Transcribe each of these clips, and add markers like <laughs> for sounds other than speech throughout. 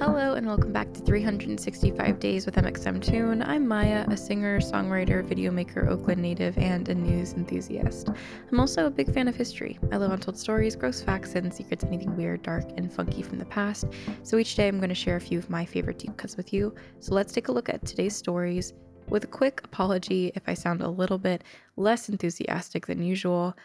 Hello, and welcome back to 365 Days with mxmtoon. I'm Maya, a singer, songwriter, video maker, Oakland native, and a news enthusiast. I'm also a big fan of history. I love untold stories, gross facts, and secrets anything weird, dark, and funky from the past. So each day I'm going to share a few of my favorite deep cuts with you. So let's take a look at today's stories. With a quick apology if I sound a little bit less enthusiastic than usual.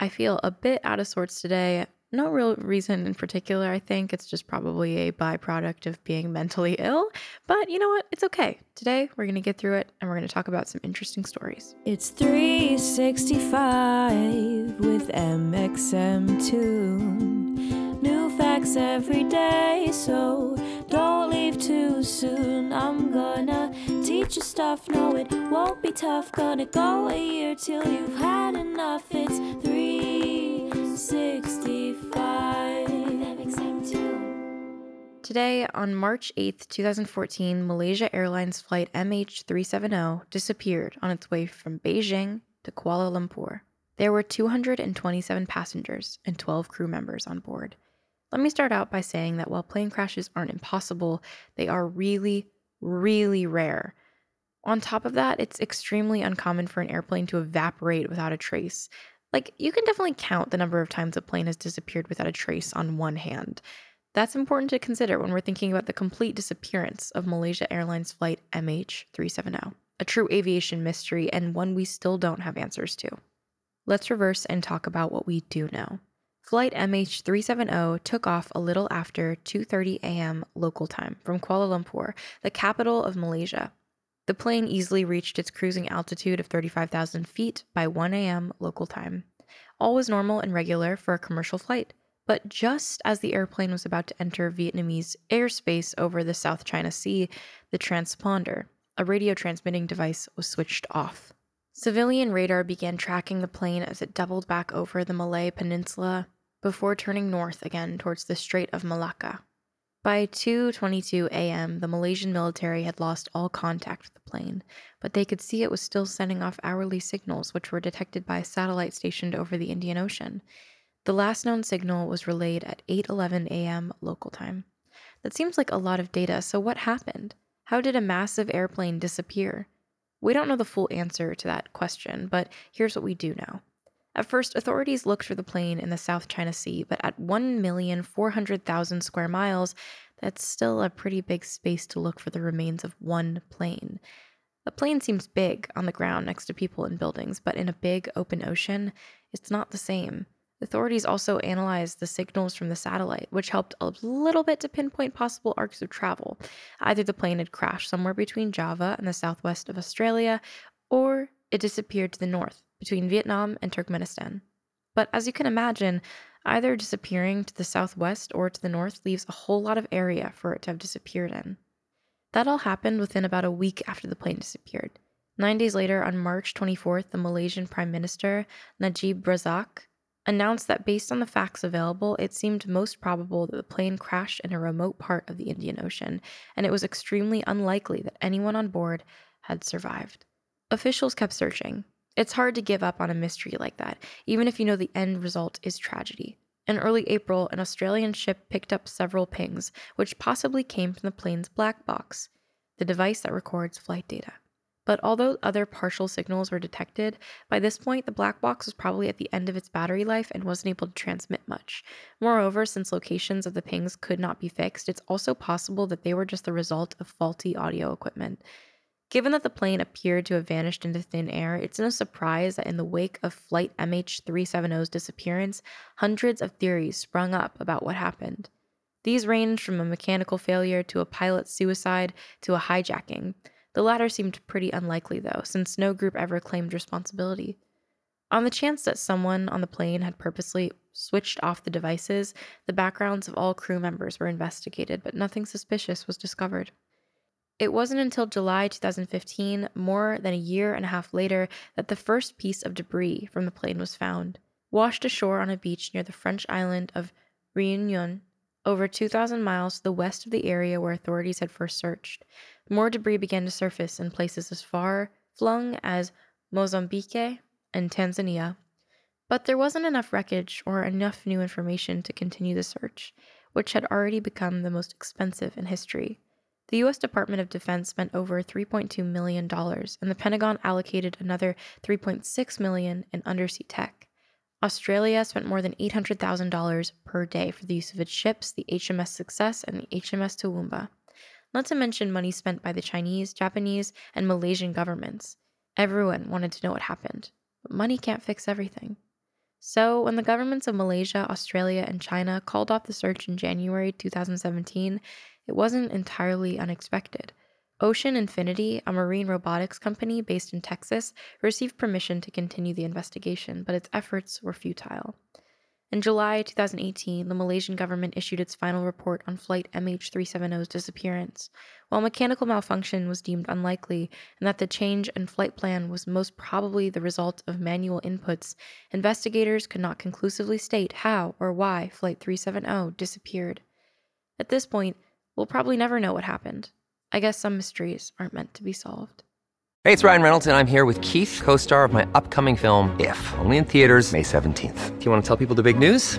I feel a bit out of sorts today. No real reason in particular, I think. It's just probably a byproduct of being mentally <laughs> ill. But you know what? It's okay. Today, we're going to get through it and we're going to talk about some interesting stories. It's 365 with mxmtoon. New facts every day, so don't leave too soon. I'm gonna teach you stuff, no, it won't be tough. Gonna go a year till you've had enough. It's 365 Today, on March 8th, 2014, Malaysia Airlines flight MH370 disappeared on its way from Beijing to Kuala Lumpur. There were 227 passengers and 12 crew members on board. Let me start out by saying that while plane crashes aren't impossible, they are really, really rare. On top of that, it's extremely uncommon for an airplane to evaporate without a trace. Like, you can definitely count the number of times a plane has disappeared without a trace on one hand. That's important to consider when we're thinking about the complete disappearance of Malaysia Airlines flight MH370, a true aviation mystery and one we still don't have answers to. Let's reverse and talk about what we do know. Flight MH370 took off a little after 2:30 a.m. local time from Kuala Lumpur, the capital of Malaysia. The plane easily reached its cruising altitude of 35,000 feet by 1 a.m. local time. All was normal and regular for a commercial flight, but just as the airplane was about to enter Vietnamese airspace over the South China Sea, the transponder, a radio transmitting device, was switched off. Civilian radar began tracking the plane as it doubled back over the Malay Peninsula before turning north again towards the Strait of Malacca. By 2:22 a.m., the Malaysian military had lost all contact with the plane, but they could see it was still sending off hourly signals which were detected by a satellite stationed over the Indian Ocean. The last known signal was relayed at 8:11 a.m. local time. That seems like a lot of data, so what happened? How did a massive airplane disappear? We don't know the full answer to that question, but here's what we do know. At first, authorities looked for the plane in the South China Sea, but at 1,400,000 square miles, that's still a pretty big space to look for the remains of one plane. A plane seems big on the ground next to people and buildings, but in a big open ocean, it's not the same. Authorities also analyzed the signals from the satellite, which helped a little bit to pinpoint possible arcs of travel. Either the plane had crashed somewhere between Java and the southwest of Australia, or it disappeared to the north, between Vietnam and Turkmenistan. But as you can imagine, either disappearing to the southwest or to the north leaves a whole lot of area for it to have disappeared in. That all happened within about a week after the plane disappeared. Nine days later, on March 24th, the Malaysian Prime Minister, Najib Razak, announced that based on the facts available, it seemed most probable that the plane crashed in a remote part of the Indian Ocean, and it was extremely unlikely that anyone on board had survived. Officials kept searching. It's hard to give up on a mystery like that, even if you know the end result is tragedy. In early April, an Australian ship picked up several pings, which possibly came from the plane's black box, the device that records flight data. But although other partial signals were detected, by this point the black box was probably at the end of its battery life and wasn't able to transmit much. Moreover, since locations of the pings could not be fixed, it's also possible that they were just the result of faulty audio equipment. Given that the plane appeared to have vanished into thin air, it's no surprise that in the wake of Flight MH370's disappearance, hundreds of theories sprung up about what happened. These ranged from a mechanical failure to a pilot's suicide to a hijacking. The latter seemed pretty unlikely, though, since no group ever claimed responsibility. On the chance that someone on the plane had purposely switched off the devices, the backgrounds of all crew members were investigated, but nothing suspicious was discovered. It wasn't until July 2015, more than a year and a half later, that the first piece of debris from the plane was found. Washed ashore on a beach near the French island of Réunion, over 2,000 miles to the west of the area where authorities had first searched, more debris began to surface in places as far flung as Mozambique and Tanzania. But there wasn't enough wreckage or enough new information to continue the search, which had already become the most expensive in history. The US Department of Defense spent over 3.2 million dollars and the Pentagon allocated another 3.6 million in undersea tech. Australia spent more than $800,000 per day for the use of its ships, the HMS Success and the HMS Toowoomba. Not to mention money spent by the Chinese, Japanese, and Malaysian governments. Everyone wanted to know what happened, but money can't fix everything. So, when the governments of Malaysia, Australia, and China called off the search in January 2017, it wasn't entirely unexpected. Ocean Infinity, a marine robotics company based in Texas, received permission to continue the investigation, but its efforts were futile. In July 2018, the Malaysian government issued its final report on flight MH370's disappearance. While mechanical malfunction was deemed unlikely and that the change in flight plan was most probably the result of manual inputs, investigators could not conclusively state how or why Flight 370 disappeared. At this point, we'll probably never know what happened. I guess some mysteries aren't meant to be solved. Hey, it's Ryan Reynolds, and I'm here with Keith, co star of my upcoming film, If, only in theaters, May 17th. Do you want to tell people the big news?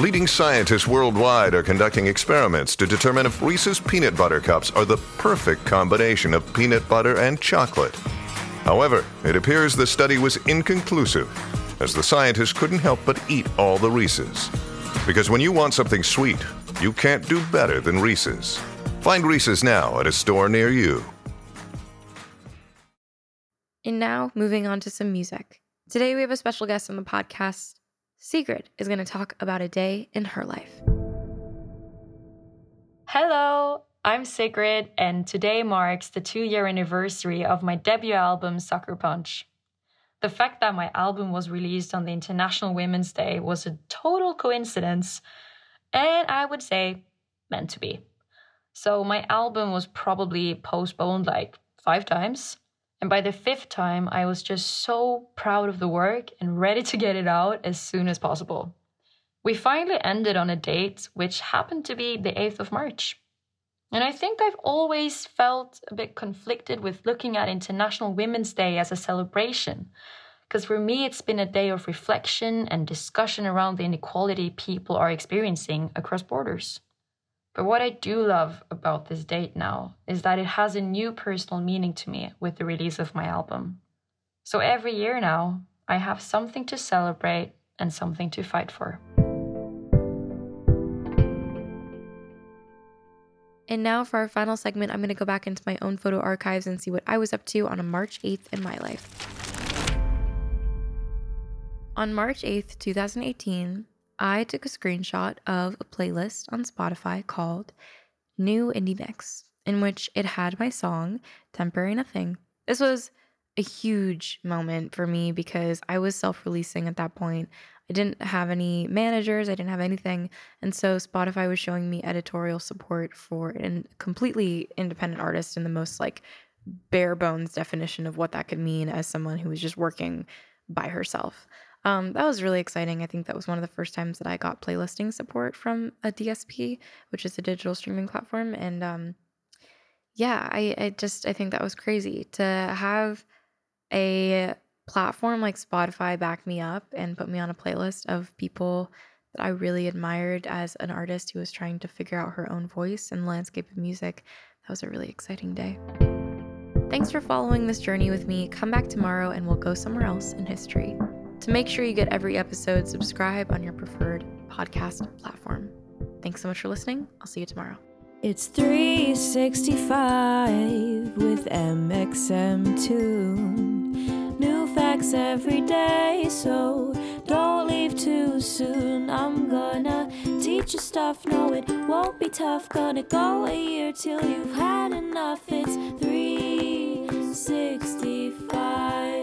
leading scientists worldwide are conducting experiments to determine if Reese's Peanut Butter Cups are the perfect combination of peanut butter and chocolate. However, it appears the study was inconclusive, as the scientists couldn't help but eat all the Reese's. Because when you want something sweet, you can't do better than Reese's. Find Reese's now at a store near you. And now, moving on to some music. Today, we have a special guest on the podcast. Sigrid is going to talk about a day in her life. Hello, I'm Sigrid, and today marks the two year anniversary of my debut album, Sucker Punch. The fact that my album was released on the International Women's Day was a total coincidence, and I would say meant to be. So, my album was probably postponed like five times. And by the fifth time, I was just so proud of the work and ready to get it out as soon as possible. We finally ended on a date which happened to be the 8th of March. And I think I've always felt a bit conflicted with looking at International Women's Day as a celebration. Because for me, it's been a day of reflection and discussion around the inequality people are experiencing across borders. But what I do love about this date now is that it has a new personal meaning to me with the release of my album. So every year now, I have something to celebrate and something to fight for. And now, for our final segment, I'm going to go back into my own photo archives and see what I was up to on a March 8th in my life. On March 8th, 2018, I took a screenshot of a playlist on Spotify called New Indie Mix, in which it had my song Temporary Nothing. This was a huge moment for me because I was self releasing at that point. I didn't have any managers, I didn't have anything. And so Spotify was showing me editorial support for a completely independent artist in the most like bare bones definition of what that could mean as someone who was just working by herself. Um, that was really exciting. I think that was one of the first times that I got playlisting support from a DSP, which is a digital streaming platform. And um, yeah, I, I just I think that was crazy to have a platform like Spotify back me up and put me on a playlist of people that I really admired as an artist who was trying to figure out her own voice the landscape of music. That was a really exciting day. Thanks for following this journey with me. Come back tomorrow and we'll go somewhere else in history. To make sure you get every episode, subscribe on your preferred podcast platform. Thanks so much for listening. I'll see you tomorrow. It's 365 with mxmtoon. New facts every day, so don't leave too soon. I'm gonna teach you stuff, no, it won't be tough. Gonna go a year till you've had enough. It's 360.